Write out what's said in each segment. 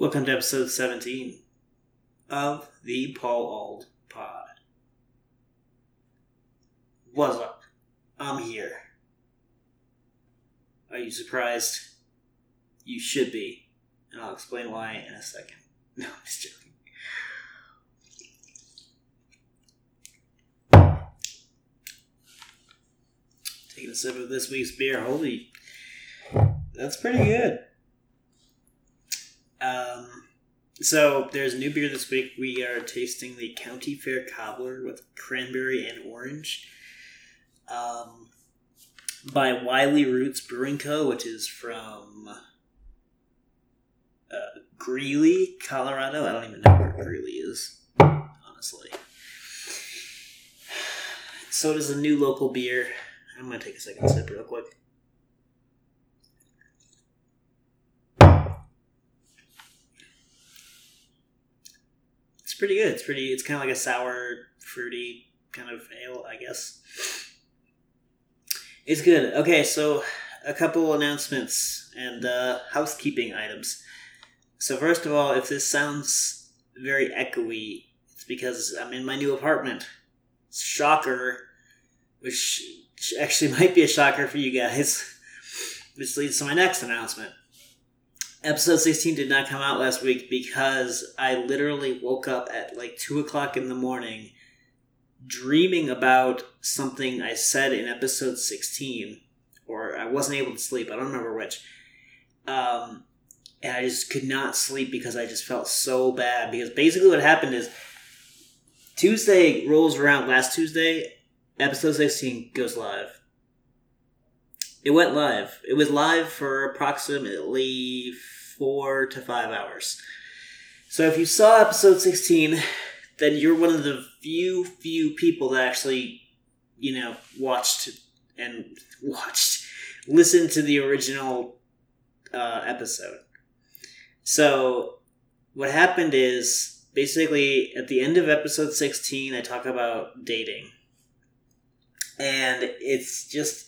Welcome to episode 17 of the Paul Ald Pod. What's up? I'm here. Are you surprised? You should be. And I'll explain why in a second. No, I'm just joking. Taking a sip of this week's beer. Holy. That's pretty good. Um, so there's a new beer this week. We are tasting the County Fair Cobbler with cranberry and orange. Um, by Wiley Roots Brewing Co., which is from uh, Greeley, Colorado. I don't even know where Greeley is, honestly. So it is a new local beer. I'm gonna take a second sip real quick. Pretty good. It's pretty. It's kind of like a sour, fruity kind of ale, I guess. It's good. Okay, so a couple announcements and uh, housekeeping items. So first of all, if this sounds very echoey, it's because I'm in my new apartment. Shocker, which actually might be a shocker for you guys. Which leads to my next announcement. Episode 16 did not come out last week because I literally woke up at like 2 o'clock in the morning dreaming about something I said in episode 16, or I wasn't able to sleep. I don't remember which. Um, and I just could not sleep because I just felt so bad. Because basically, what happened is Tuesday rolls around last Tuesday, episode 16 goes live. It went live. It was live for approximately four to five hours. So if you saw episode 16, then you're one of the few, few people that actually, you know, watched and watched, listened to the original uh, episode. So what happened is basically at the end of episode 16, I talk about dating. And it's just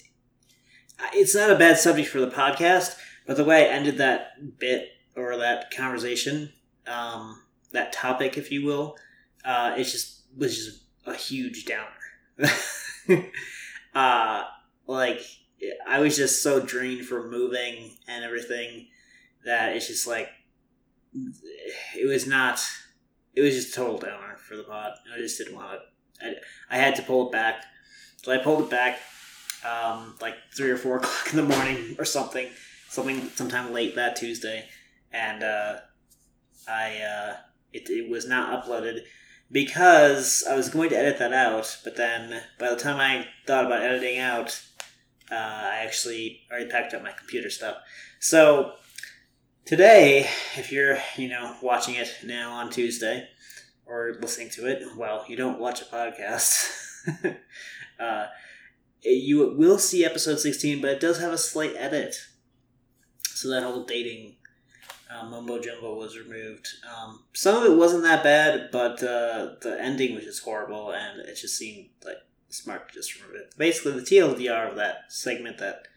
it's not a bad subject for the podcast, but the way I ended that bit or that conversation, um, that topic, if you will, uh, it just was just a huge downer. uh, like I was just so drained from moving and everything that it's just like it was not. It was just total downer for the pod. I just didn't want it. I, I had to pull it back, so I pulled it back um, like three or four o'clock in the morning or something, something sometime late that Tuesday, and uh, I uh, it, it was not uploaded because I was going to edit that out, but then by the time I thought about editing out, uh, I actually already packed up my computer stuff. So today, if you're you know watching it now on Tuesday or listening to it, well, you don't watch a podcast. uh, you will see episode 16, but it does have a slight edit. So that whole dating uh, mumbo jumbo was removed. Um, some of it wasn't that bad, but uh, the ending was just horrible, and it just seemed like smart to just remove it. Basically, the TLDR of that segment that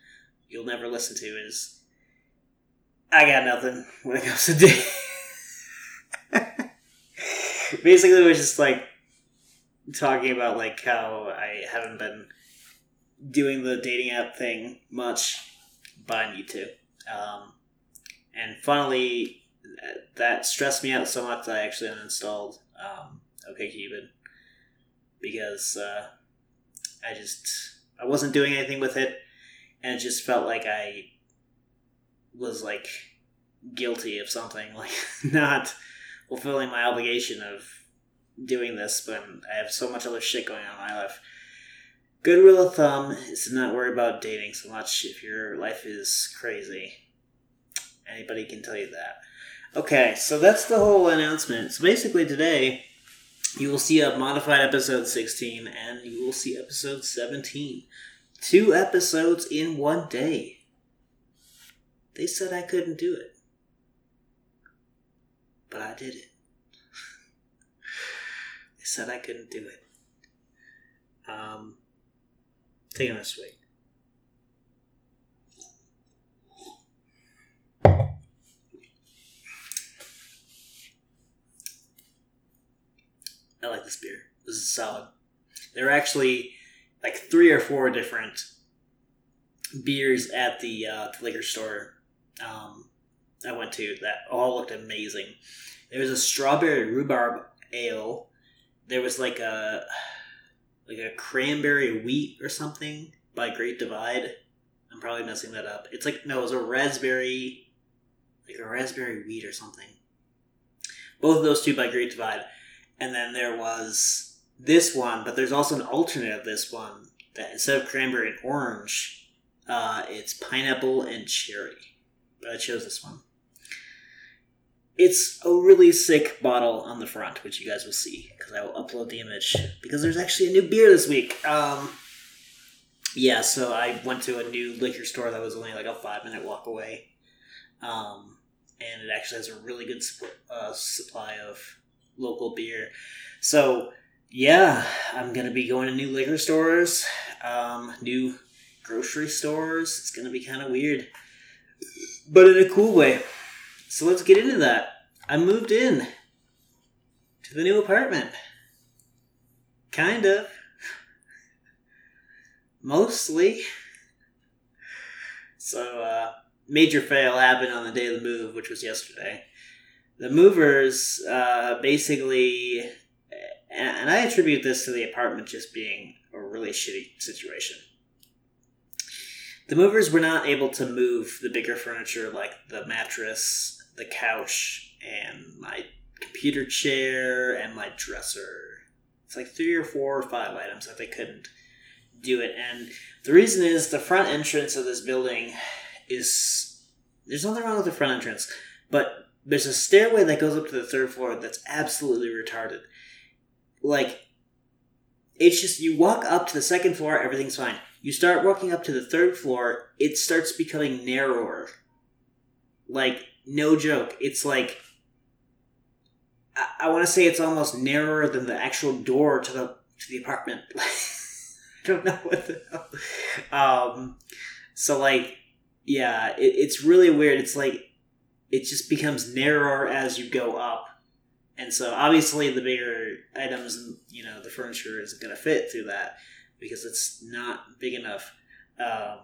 you'll never listen to is I got nothing when it comes to dating. Basically, it was just like talking about like how I haven't been doing the dating app thing much, but I need to. Um, and finally, that stressed me out so much that I actually uninstalled um, OkCupid because uh, I just I wasn't doing anything with it, and it just felt like I was like guilty of something, like not fulfilling my obligation of doing this when I have so much other shit going on in my life. Good rule of thumb is to not worry about dating so much if your life is crazy. Anybody can tell you that. Okay, so that's the whole announcement. So basically, today you will see a modified episode 16 and you will see episode 17. Two episodes in one day. They said I couldn't do it. But I did it. they said I couldn't do it. Um, Taking a swing. I like this beer. This is solid. There are actually like three or four different beers at the, uh, the liquor store um, I went to that all looked amazing. There was a strawberry rhubarb ale. There was like a like a cranberry wheat or something by Great Divide. I'm probably messing that up. It's like no, it was a raspberry, like a raspberry wheat or something. Both of those two by Great Divide, and then there was this one, but there's also an alternate of this one that instead of cranberry and orange, uh, it's pineapple and cherry. But I chose this one. It's a really sick bottle on the front, which you guys will see because I will upload the image because there's actually a new beer this week. Um, yeah, so I went to a new liquor store that was only like a five minute walk away, um, and it actually has a really good uh, supply of local beer. So yeah, I'm gonna be going to new liquor stores, um, new grocery stores. It's gonna be kind of weird, but in a cool way. So let's get into that. I moved in to the new apartment. Kind of. Mostly. So, uh, major fail happened on the day of the move, which was yesterday. The movers uh, basically, and I attribute this to the apartment just being a really shitty situation the movers were not able to move the bigger furniture like the mattress the couch and my computer chair and my dresser. It's like three or four or five items that they couldn't do it. And the reason is the front entrance of this building is there's nothing wrong with the front entrance, but there's a stairway that goes up to the third floor that's absolutely retarded. Like it's just you walk up to the second floor, everything's fine. You start walking up to the third floor, it starts becoming narrower. Like no joke. It's like I, I want to say it's almost narrower than the actual door to the to the apartment. I don't know what the hell. Um, so like, yeah, it, it's really weird. It's like it just becomes narrower as you go up, and so obviously the bigger items, you know, the furniture isn't going to fit through that because it's not big enough. Um,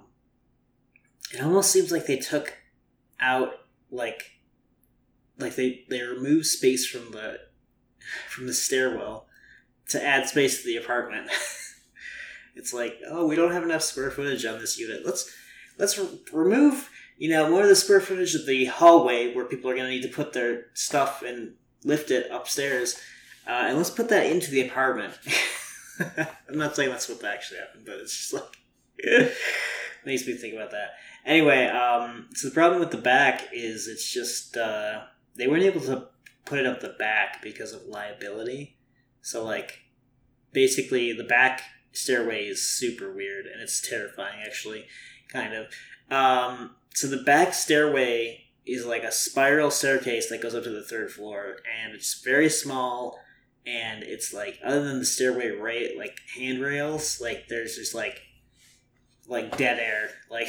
it almost seems like they took out like like they they remove space from the from the stairwell to add space to the apartment. it's like, oh, we don't have enough square footage on this unit. Let's let's re- remove you know more of the square footage of the hallway where people are going to need to put their stuff and lift it upstairs, uh, and let's put that into the apartment. I'm not saying that's what actually happened, but it's just like makes me think about that. Anyway, um, so the problem with the back is it's just uh, they weren't able to put it up the back because of liability. So like basically the back stairway is super weird and it's terrifying actually, kind of. Um, so the back stairway is like a spiral staircase that goes up to the third floor and it's very small and it's like other than the stairway right like handrails like there's just like like dead air. Like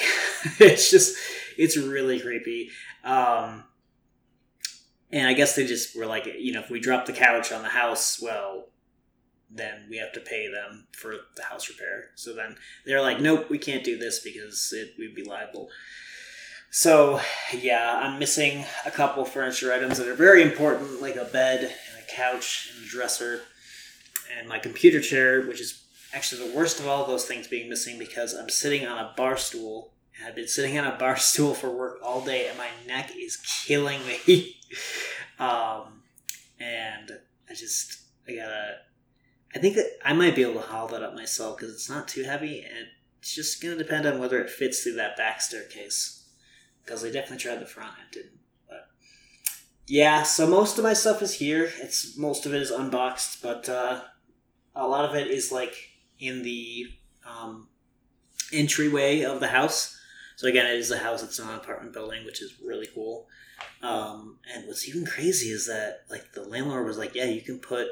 it's just it's really creepy. Um, and I guess they just were like, you know, if we drop the couch on the house, well, then we have to pay them for the house repair. So then they're like, nope, we can't do this because it, we'd be liable. So yeah, I'm missing a couple furniture items that are very important, like a bed and a couch and a dresser, and my computer chair, which is actually the worst of all those things being missing because I'm sitting on a bar stool. And I've been sitting on a bar stool for work all day, and my neck is killing me. um, and I just I gotta. I think that I might be able to haul that up myself because it's not too heavy, and it's just gonna depend on whether it fits through that back staircase. Because I definitely tried the front, it didn't. But yeah, so most of my stuff is here. It's most of it is unboxed, but uh, a lot of it is like in the um, entryway of the house. So again, it is a house. It's not an apartment building, which is really cool. Um, and what's even crazy is that like the landlord was like, "Yeah, you can put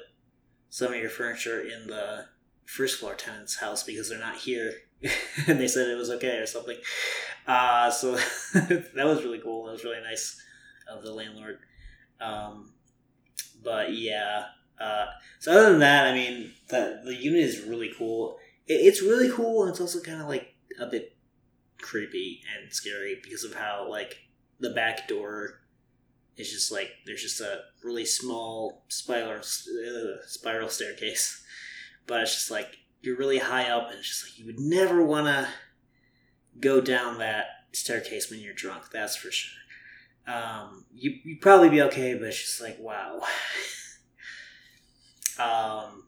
some of your furniture in the first floor tenant's house because they're not here," and they said it was okay or something. Uh, so that was really cool. That was really nice of the landlord. Um, but yeah, Uh, so other than that, I mean, the the unit is really cool. It, it's really cool, and it's also kind of like a bit creepy and scary because of how like the back door is just like there's just a really small spiral uh, spiral staircase, but it's just like you're really high up, and it's just like you would never want to go down that staircase when you're drunk. That's for sure. Um, you you'd probably be okay, but it's just like wow. um,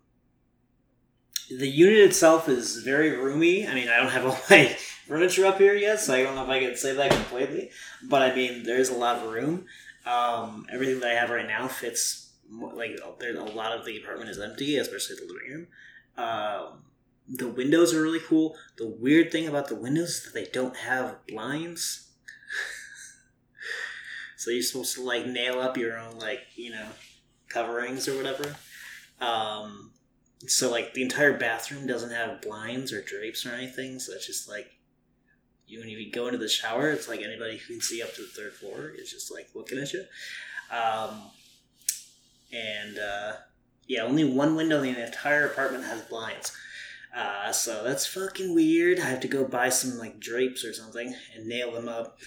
the unit itself is very roomy. I mean, I don't have all my furniture up here yet, so I don't know if I can say that completely. But I mean, there's a lot of room. Um, everything that I have right now fits. Like, there's a lot of the apartment is empty, especially the living room. Um, the windows are really cool. The weird thing about the windows is that they don't have blinds. so you're supposed to like nail up your own like you know coverings or whatever. Um, so like the entire bathroom doesn't have blinds or drapes or anything. So it's just like you when you go into the shower, it's like anybody who can see up to the third floor is just like looking at you. Um, and uh, yeah, only one window in the entire apartment has blinds. Uh, so that's fucking weird. I have to go buy some like drapes or something and nail them up.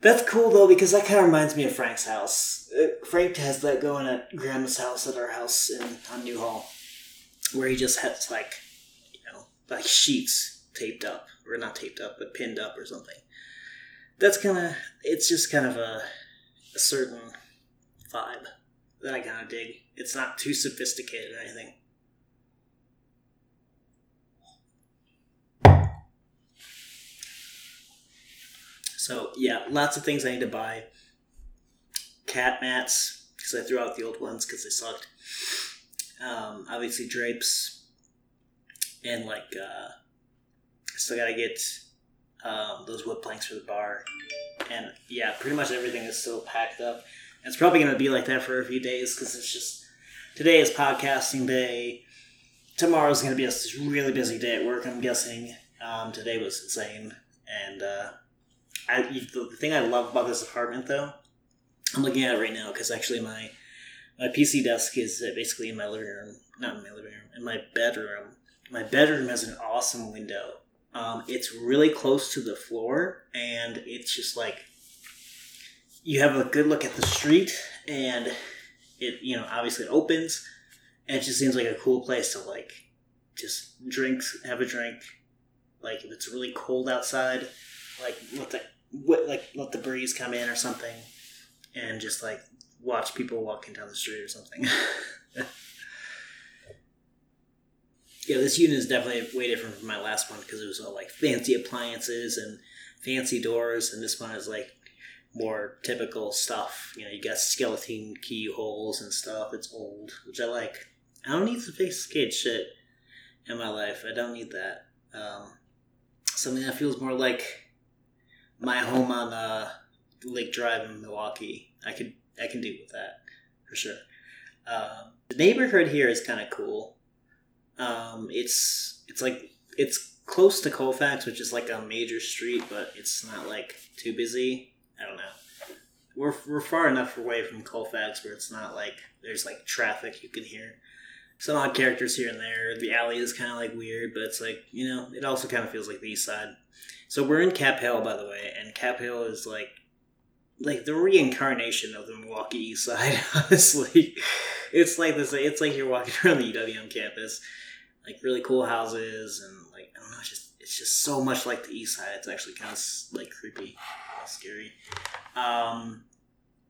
That's cool though because that kind of reminds me of Frank's house. Uh, Frank has that going at Grandma's house at our house in on Newhall, where he just has like, you know, like sheets taped up or not taped up but pinned up or something. That's kind of it's just kind of a, a certain vibe that I kind of dig. It's not too sophisticated or anything. So yeah, lots of things I need to buy. Cat mats because I threw out the old ones because they sucked. Um, obviously drapes and like uh, I still gotta get um, those wood planks for the bar. And yeah, pretty much everything is still packed up. And it's probably gonna be like that for a few days because it's just today is podcasting day. Tomorrow's gonna be a really busy day at work. I'm guessing. Um, today was insane, and uh, I, the thing I love about this apartment, though, I'm looking at it right now because actually my my PC desk is basically in my living room, not in my living room, in my bedroom. My bedroom has an awesome window. Um, it's really close to the floor, and it's just like you have a good look at the street, and it you know obviously it opens, and it just seems like a cool place to like just drink, have a drink. Like if it's really cold outside, like let the like let the breeze come in or something, and just like watch people walking down the street or something. yeah, this unit is definitely way different from my last one because it was all like fancy appliances and fancy doors, and this one is like more typical stuff. You know, you got skeleton keyholes and stuff. It's old, which I like. I don't need sophisticated shit in my life. I don't need that. Um, something that feels more like my home on uh, Lake Drive in Milwaukee. I could I can deal with that for sure. Um, the neighborhood here is kind of cool. Um, it's it's like it's close to Colfax, which is like a major street, but it's not like too busy. I don't know. We're, we're far enough away from Colfax where it's not like there's like traffic you can hear. Some odd characters here and there. The alley is kind of like weird, but it's like you know it also kind of feels like the east side. So we're in Cap Hill, by the way, and Cap Hill is like like the reincarnation of the Milwaukee East Side. Honestly, it's like this. It's like you're walking around the UWM campus, like really cool houses, and like I don't know, it's just it's just so much like the East Side. It's actually kind of like creepy, scary. Um,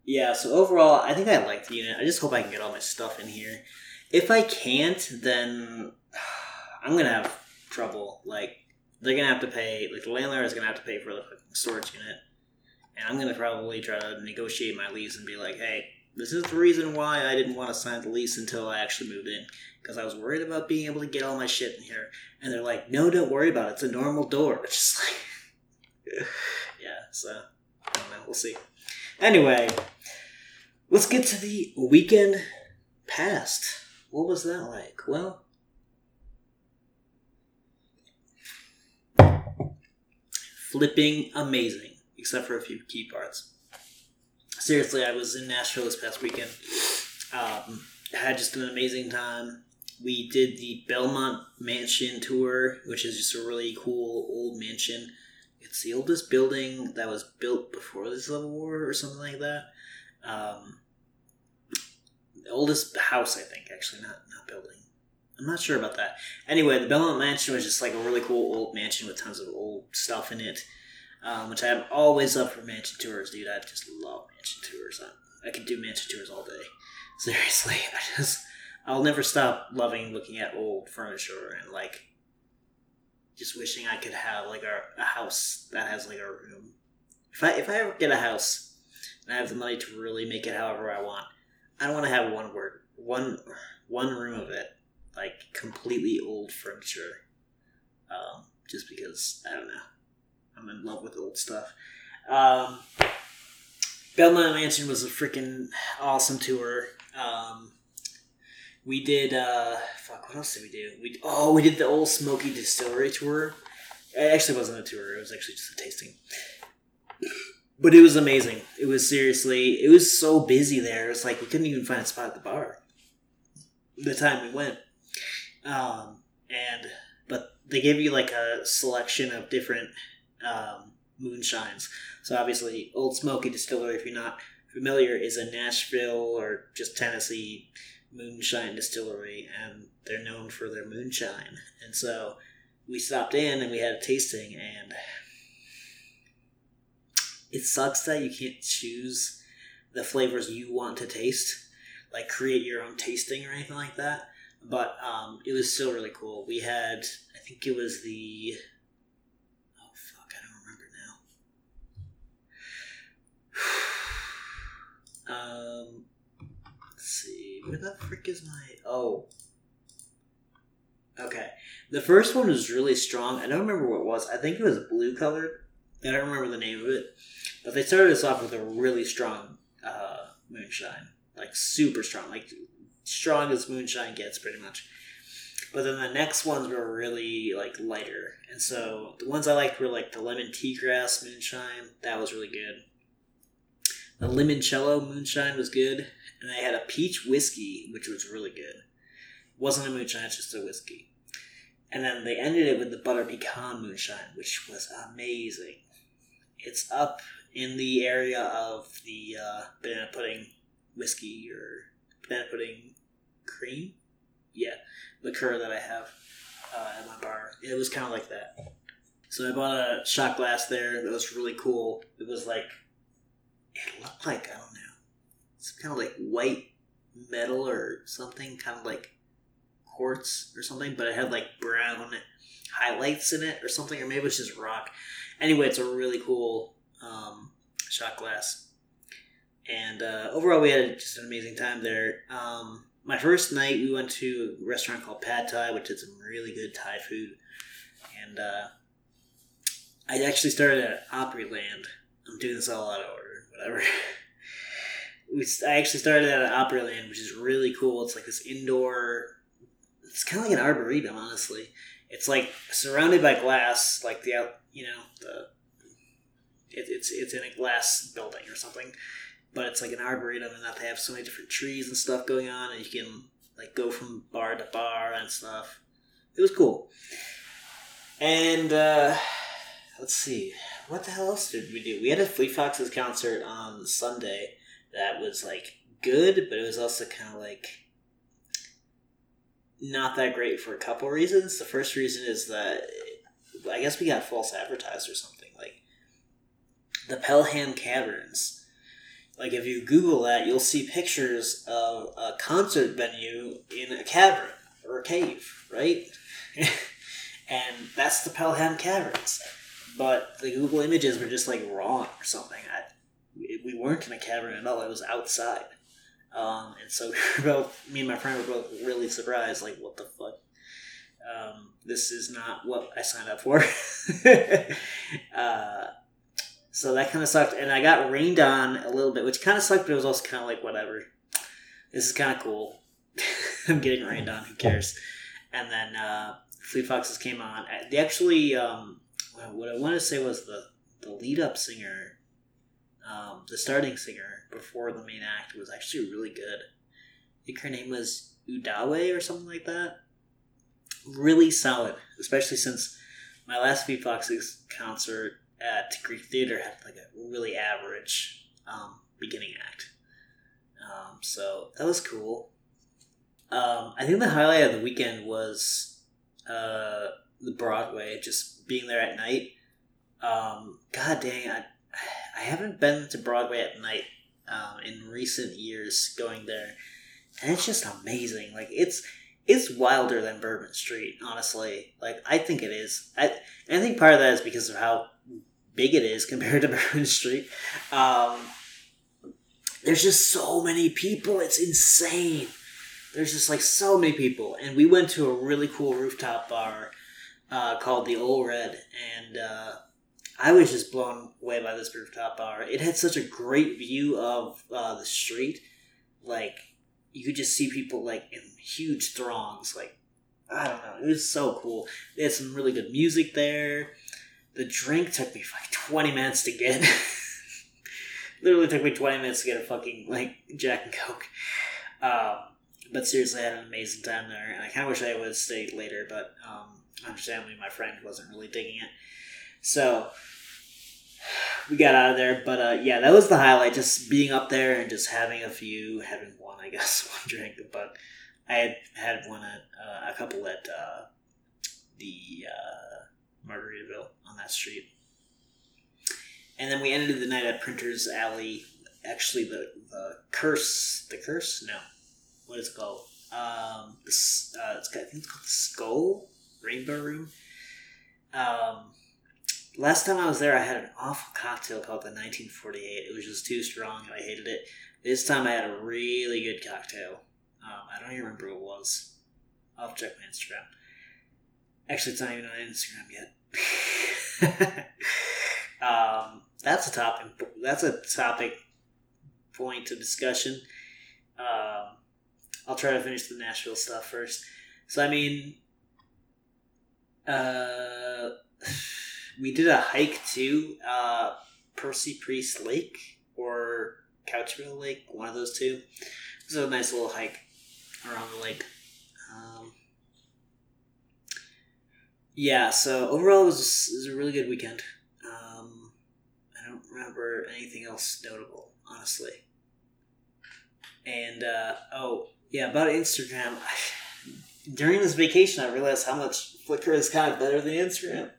yeah. So overall, I think I like the unit. I just hope I can get all my stuff in here. If I can't, then I'm gonna have trouble. Like they're gonna have to pay. Like the landlord is gonna have to pay for the storage unit and I'm gonna probably try to negotiate my lease and be like, hey, this is the reason why I didn't want to sign the lease until I actually moved in because I was worried about being able to get all my shit in here. And they're like, no, don't worry about it. It's a normal door. It's just like, yeah. So I don't know. We'll see. Anyway, let's get to the weekend past. What was that like? Well. Flipping amazing except for a few key parts. Seriously, I was in Nashville this past weekend. Um, had just an amazing time. We did the Belmont Mansion tour, which is just a really cool old mansion. It's the oldest building that was built before the Civil War or something like that. Um, the oldest house, I think, actually, not not building. I'm not sure about that. Anyway, the Belmont Mansion was just like a really cool old mansion with tons of old stuff in it, um, which I'm always up for mansion tours, dude. I just love mansion tours. I, I could do mansion tours all day. Seriously, I just I'll never stop loving looking at old furniture and like just wishing I could have like a, a house that has like a room. If I if I ever get a house and I have the money to really make it however I want, I don't want to have one word one one room of it like completely old furniture. Um, just because I don't know, I'm in love with old stuff. Um, Belmont Mansion was a freaking awesome tour. Um, we did uh, fuck. What else did we do? We oh, we did the Ole Smoky Distillery tour. It actually wasn't a tour; it was actually just a tasting. But it was amazing. It was seriously. It was so busy there. It was like we couldn't even find a spot at the bar. The time we went, um, and but they gave you like a selection of different um, moonshines. So obviously, Ole Smoky Distillery, if you're not familiar, is a Nashville or just Tennessee moonshine distillery, and they're known for their moonshine. And so we stopped in and we had a tasting, and it sucks that you can't choose the flavors you want to taste, like create your own tasting or anything like that. But um, it was still really cool. We had, I think it was the oh fuck, I don't remember now. um, let's see, where the frick is my oh. Okay, the first one was really strong. I don't remember what it was. I think it was blue colored. I don't remember the name of it, but they started us off with a really strong uh, moonshine, like super strong, like strong as moonshine gets, pretty much. But then the next ones were really like lighter, and so the ones I liked were like the lemon tea grass moonshine. That was really good. The limoncello moonshine was good, and they had a peach whiskey, which was really good. It wasn't a moonshine; it's just a whiskey. And then they ended it with the butter pecan moonshine, which was amazing. It's up in the area of the uh, banana pudding whiskey or banana pudding cream. Yeah, liqueur that I have uh, at my bar. It was kind of like that. So I bought a shot glass there that was really cool. It was like, it looked like, I don't know, it's kind of like white metal or something, kind of like quartz or something, but it had like brown highlights in it or something, or maybe it's just rock. Anyway, it's a really cool um, shot glass. And uh, overall, we had just an amazing time there. Um, my first night, we went to a restaurant called Pad Thai, which did some really good Thai food. And uh, I actually started at Opryland. I'm doing this all out of order, whatever. we, I actually started at Opryland, which is really cool. It's like this indoor. It's kind of like an arboretum, honestly. It's like surrounded by glass, like the out, you know, the. It, it's it's in a glass building or something, but it's like an arboretum and that they have so many different trees and stuff going on and you can like go from bar to bar and stuff. It was cool. And uh let's see. What the hell else did we do? We had a fleet foxes concert on sunday that was like good but it was also kind of like not that great for a couple reasons. The first reason is that i guess we got false advertised or something like the pelham caverns like if you Google that, you'll see pictures of a concert venue in a cavern or a cave, right? and that's the Pelham Caverns. But the Google images were just like wrong or something. I, we weren't in a cavern at all. It was outside. Um, and so we both, me and my friend were both really surprised. Like, what the fuck? Um, this is not what I signed up for. uh, so that kind of sucked. And I got rained on a little bit, which kind of sucked, but it was also kind of like, whatever. This is kind of cool. I'm getting rained on. Who cares? And then uh, Fleet Foxes came on. Uh, they actually, um, what I want to say was the, the lead up singer, um, the starting singer before the main act was actually really good. I think her name was Udawe or something like that. Really solid, especially since my last Fleet Foxes concert at Greek Theater had like a really average um, beginning act. Um, so that was cool. Um, I think the highlight of the weekend was uh, the Broadway, just being there at night. Um, God dang, I, I haven't been to Broadway at night um, in recent years going there, and it's just amazing. Like it's it's wilder than Bourbon Street, honestly. Like I think it is. I I think part of that is because of how big it is compared to Bourbon Street. Um, there's just so many people. It's insane. There's just like so many people, and we went to a really cool rooftop bar uh, called the Ole Red, and uh, I was just blown away by this rooftop bar. It had such a great view of uh, the street, like you could just see people like in huge throngs. Like I don't know, it was so cool. They had some really good music there. The drink took me like twenty minutes to get. Literally took me twenty minutes to get a fucking like Jack and Coke. Um, but seriously, I had an amazing time there, and I kind of wish I would have stayed later, but um, understandably, my friend wasn't really digging it. So we got out of there, but uh, yeah, that was the highlight. Just being up there and just having a few, having one, I guess, one drink. But I had had one at uh, a couple at uh, the uh, Margaritaville on that street, and then we ended the night at Printer's Alley. Actually, the the curse, the curse, no, what is it called? Um, the, uh, it's, I think it's called the Skull Rainbow Room. Um, last time I was there, I had an awful cocktail called the 1948. It was just too strong, and I hated it. This time, I had a really good cocktail. Um, I don't even remember what it was. I'll check my Instagram. Actually, it's not even on Instagram yet. um, that's a topic. That's a topic point of discussion. Um, I'll try to finish the Nashville stuff first. So, I mean, uh, we did a hike to uh, Percy Priest Lake or Couchville Lake, one of those two. It was a nice little hike around the lake. Um, yeah, so overall, it was, it was a really good weekend. Um, I don't remember anything else notable, honestly. And, uh, oh, yeah, about Instagram. during this vacation, I realized how much Flickr is kind of better than Instagram.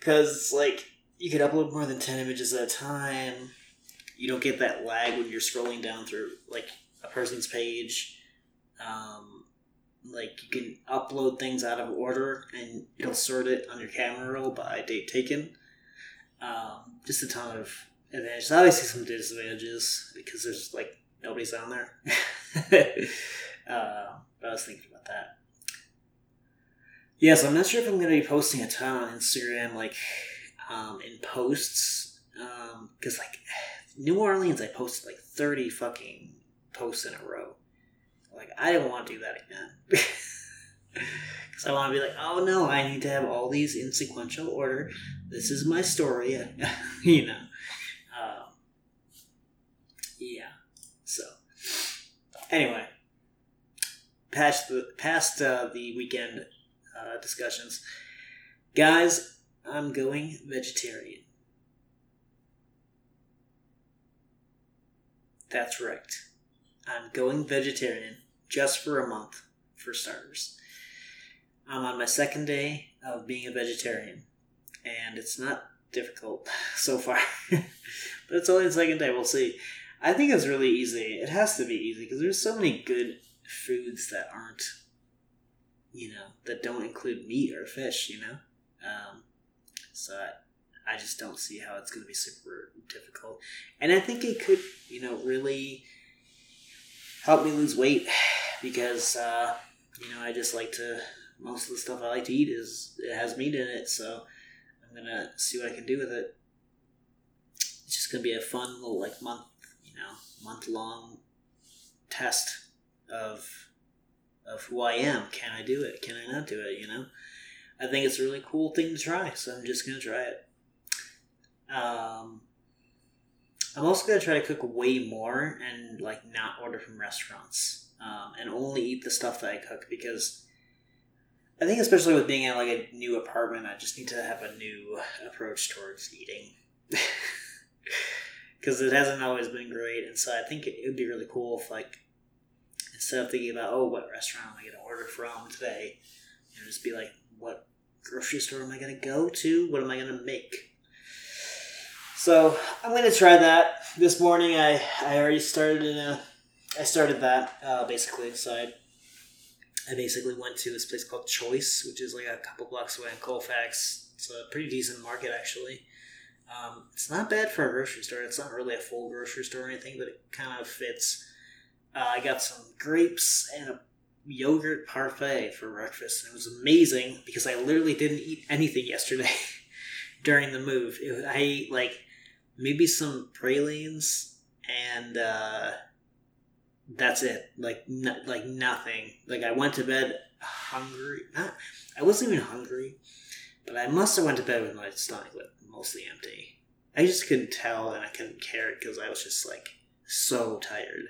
Because, like, you could upload more than 10 images at a time. You don't get that lag when you're scrolling down through, like, a person's page. Um, like, you can upload things out of order and it'll sort it on your camera roll by date taken. Um, just a ton of advantages. Obviously, some disadvantages because there's, like, nobody's on there. uh, I was thinking about that. Yes, I'm not sure if I'm going to be posting a ton on Instagram, like um, in posts, because um, like New Orleans, I posted like 30 fucking posts in a row. Like I didn't want to do that again. Because I want to be like, oh no, I need to have all these in sequential order. This is my story, you know. Um, yeah. So, anyway, past the past uh, the weekend uh, discussions, guys, I'm going vegetarian. That's right. I'm going vegetarian just for a month, for starters. I'm on my second day of being a vegetarian, and it's not difficult so far. but it's only the second day, we'll see. I think it's really easy. It has to be easy because there's so many good foods that aren't, you know, that don't include meat or fish, you know? Um, so I, I just don't see how it's going to be super difficult. And I think it could, you know, really help me lose weight because, uh, you know, I just like to, most of the stuff I like to eat is, it has meat in it. So I'm going to see what I can do with it. It's just going to be a fun little, like, month, you know, month long test of of who I am. Can I do it? Can I not do it? You know, I think it's a really cool thing to try, so I'm just gonna try it. Um, I'm also gonna try to cook way more and like not order from restaurants. um, and only eat the stuff that I cook because I think, especially with being in like a new apartment, I just need to have a new approach towards eating because it hasn't always been great. And so I think it would be really cool if, like, instead of thinking about oh, what restaurant am I going to order from today, and just be like, what grocery store am I going to go to? What am I going to make? So I'm going to try that this morning. I I already started in a I started that uh, basically inside. I basically went to this place called Choice, which is like a couple blocks away in Colfax. It's a pretty decent market actually. Um, it's not bad for a grocery store. It's not really a full grocery store or anything, but it kind of fits. Uh, I got some grapes and a yogurt parfait for breakfast, it was amazing because I literally didn't eat anything yesterday during the move. It, I ate like maybe some pralines and uh, that's it. Like like nothing. Like I went to bed hungry. Not I wasn't even hungry, but I must have went to bed with my stomach like mostly empty. I just couldn't tell and I couldn't care because I was just like so tired.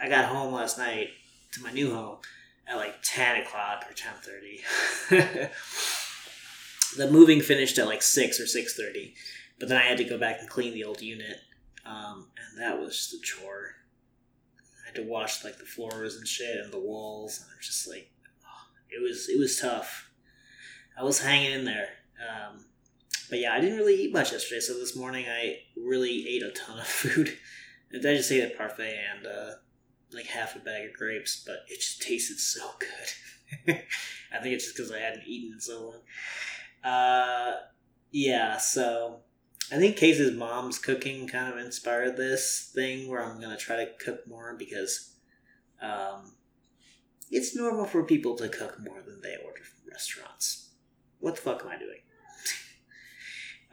I got home last night to my new home at like ten o'clock or ten thirty. the moving finished at like six or six thirty, but then I had to go back and clean the old unit, um, and that was just a chore i had to wash like the floors and shit and the walls, and it was just like oh, it was it was tough. I was hanging in there. Um, but yeah, I didn't really eat much yesterday, so this morning I really ate a ton of food. I just ate a parfait and uh, like half a bag of grapes, but it just tasted so good. I think it's just because I hadn't eaten in so long. Uh, yeah, so I think Casey's mom's cooking kind of inspired this thing where I'm gonna try to cook more because um, it's normal for people to cook more than they order from restaurants. What the fuck am I doing?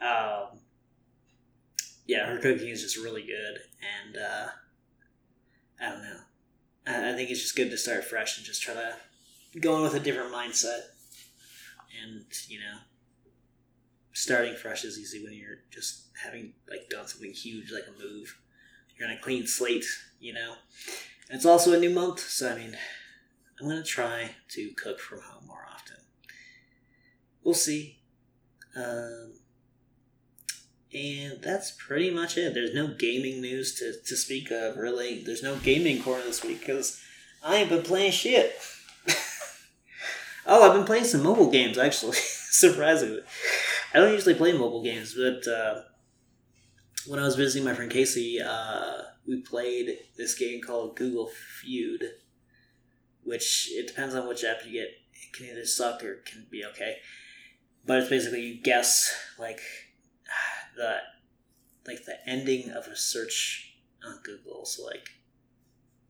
um, yeah, her cooking is just really good, and uh, I don't know. I, think it's just good to start fresh and just try to go in with a different mindset, and you know, starting fresh is easy when you're just having like done something huge like a move. You're on a clean slate, you know. And it's also a new month, so I mean, I'm gonna try to cook from home more often. We'll see. Um, and that's pretty much it. There's no gaming news to, to speak of, really. There's no gaming corner this week because I ain't been playing shit. oh, I've been playing some mobile games, actually, surprisingly. I don't usually play mobile games, but uh, when I was visiting my friend Casey, uh, we played this game called Google Feud, which it depends on which app you get. It can either suck or can be okay. But it's basically you guess like the like the ending of a search on Google. So like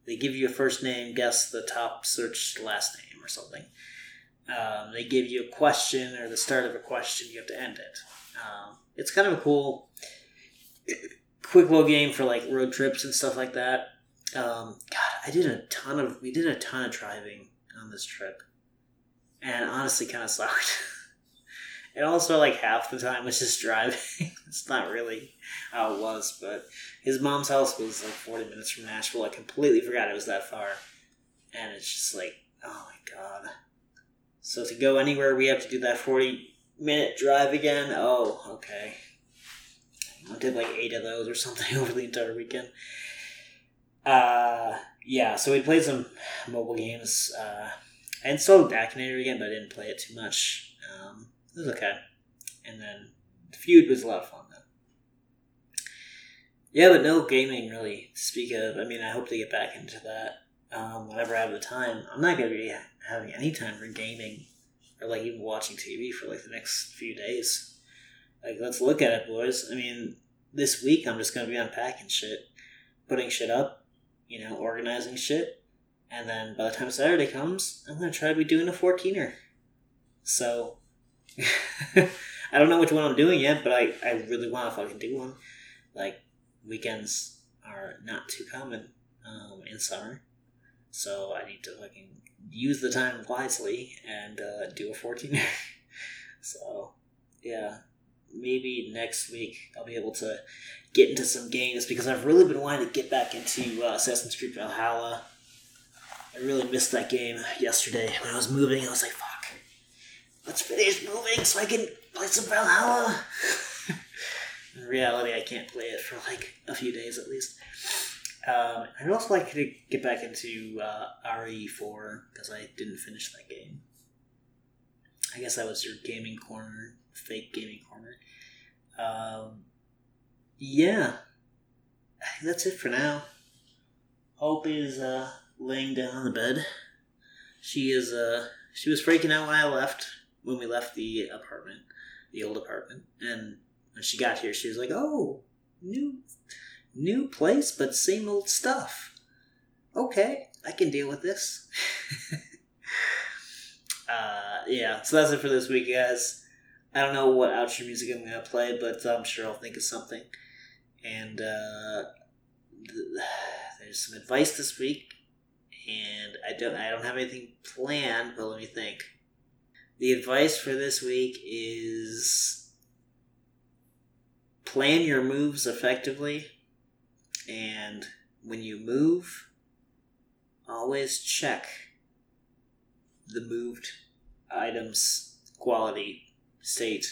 they give you a first name, guess the top search last name or something. Um, they give you a question or the start of a question, you have to end it. Um, it's kind of a cool, quick little game for like road trips and stuff like that. Um, God, I did a ton of we did a ton of driving on this trip, and honestly, kind of sucked. and also, like half the time was just driving. it's not really how it was, but his mom's house was like forty minutes from Nashville. I completely forgot it was that far, and it's just like, oh my god so to go anywhere, we have to do that 40 minute drive again. Oh, okay. I did like eight of those or something over the entire weekend. Uh, yeah, so we played some mobile games. Uh, I installed Akinator again, but I didn't play it too much. Um, it was okay. And then the Feud was a lot of fun, though. Yeah, but no gaming really to speak of. I mean, I hope to get back into that um, whenever I have the time. I'm not going to be having any time for gaming or like even watching TV for like the next few days. Like, let's look at it, boys. I mean, this week I'm just going to be unpacking shit, putting shit up, you know, organizing shit. And then by the time Saturday comes, I'm going to try to be doing a 14er. So, I don't know which one I'm doing yet, but I, I really want to fucking do one. Like, weekends are not too common um, in summer. So I need to fucking use the time wisely and uh, do a 14 so, yeah. Maybe next week I'll be able to get into some games because I've really been wanting to get back into uh, Assassin's Creed Valhalla. I really missed that game yesterday when I was moving. I was like, let's finish moving so I can play some Valhalla. In reality, I can't play it for like a few days at least. Um, I'd also like to get back into uh, RE4 because I didn't finish that game. I guess that was your gaming corner, fake gaming corner. Um, yeah, I think that's it for now. Hope is uh, laying down on the bed. She is uh, she was freaking out when I left when we left the apartment, the old apartment, and when she got here, she was like, "Oh, new new place, but same old stuff." Okay, I can deal with this. uh, yeah, so that's it for this week, guys. I don't know what outro music I'm gonna play, but I'm sure I'll think of something. And uh, there's some advice this week, and I don't I don't have anything planned, but let me think. The advice for this week is plan your moves effectively, and when you move, always check the moved items quality state,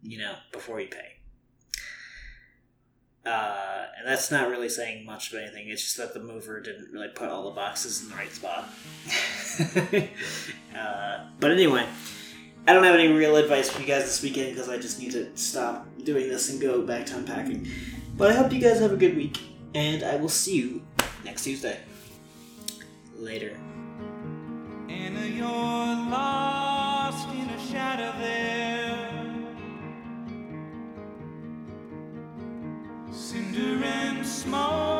you know, before you pay. Uh, and that's not really saying much of anything. It's just that the mover didn't really put all the boxes in the right spot. uh, but anyway, I don't have any real advice for you guys this weekend because I just need to stop doing this and go back to unpacking. But I hope you guys have a good week, and I will see you next Tuesday. Later. Smoke.